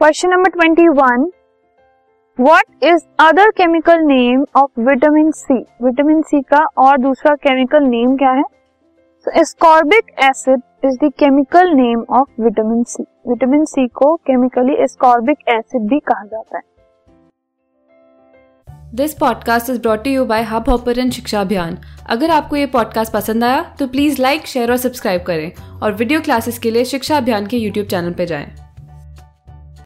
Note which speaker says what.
Speaker 1: Question number twenty one what is other chemical name of vitamin C vitamin C का और दूसरा chemical name क्या है? Ascorbic acid is the chemical name of vitamin C vitamin C को chemically ascorbic acid भी कहा जाता है।
Speaker 2: This podcast is brought you by Hubhopper Shiksha Abhiyan अगर आपको ये पॉडकास्ट पसंद आया तो प्लीज़ लाइक शेयर और सब्सक्राइब करें। और वीडियो क्लासेस के लिए शिक्षा अभियान के यूट्यूब चैनल पर जाएँ।